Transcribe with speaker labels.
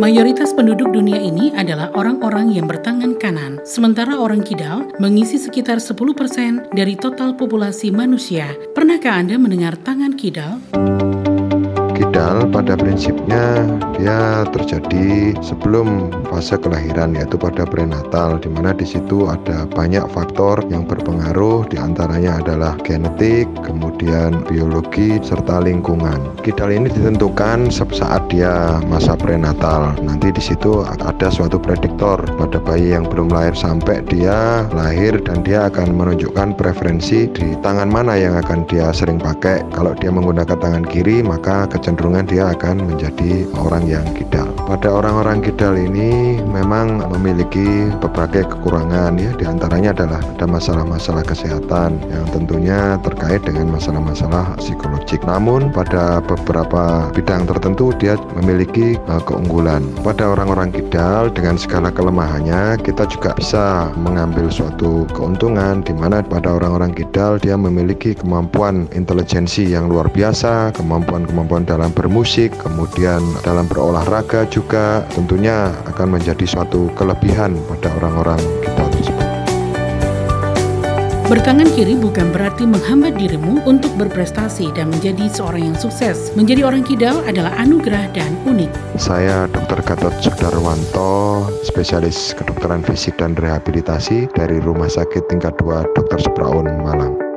Speaker 1: Mayoritas penduduk dunia ini adalah orang-orang yang bertangan kanan, sementara orang kidal mengisi sekitar 10% dari total populasi manusia. Pernahkah Anda mendengar tangan kidal?
Speaker 2: Kidal pada prinsipnya dia terjadi sebelum fase kelahiran yaitu pada prenatal di mana di situ ada banyak faktor yang berpengaruh di antaranya adalah genetik, kemudian biologi serta lingkungan. Kidal ini ditentukan saat dia masa prenatal. Nanti di situ ada suatu prediktor pada bayi yang belum lahir sampai dia lahir dan dia akan menunjukkan preferensi di tangan mana yang akan dia sering pakai. Kalau dia menggunakan tangan kiri maka kecenderungan dia akan menjadi orang yang kidal. Pada orang-orang kidal ini memang memiliki berbagai kekurangan ya di antaranya adalah ada masalah-masalah kesehatan yang tentunya terkait dengan masalah-masalah psikologik. Namun pada beberapa bidang tertentu dia memiliki uh, keunggulan. Pada orang-orang kidal dengan segala kelemahannya kita juga bisa mengambil suatu keuntungan di mana pada orang-orang kidal dia memiliki kemampuan intelijensi yang luar biasa, kemampuan-kemampuan dalam bermusik, kemudian dalam berolahraga juga tentunya akan menjadi suatu kelebihan pada orang-orang kita tersebut.
Speaker 1: Bertangan kiri bukan berarti menghambat dirimu untuk berprestasi dan menjadi seorang yang sukses. Menjadi orang kidal adalah anugerah dan unik.
Speaker 2: Saya Dr. Gatot Sudarwanto, spesialis kedokteran fisik dan rehabilitasi dari Rumah Sakit Tingkat 2 Dr. Supraun, Malang.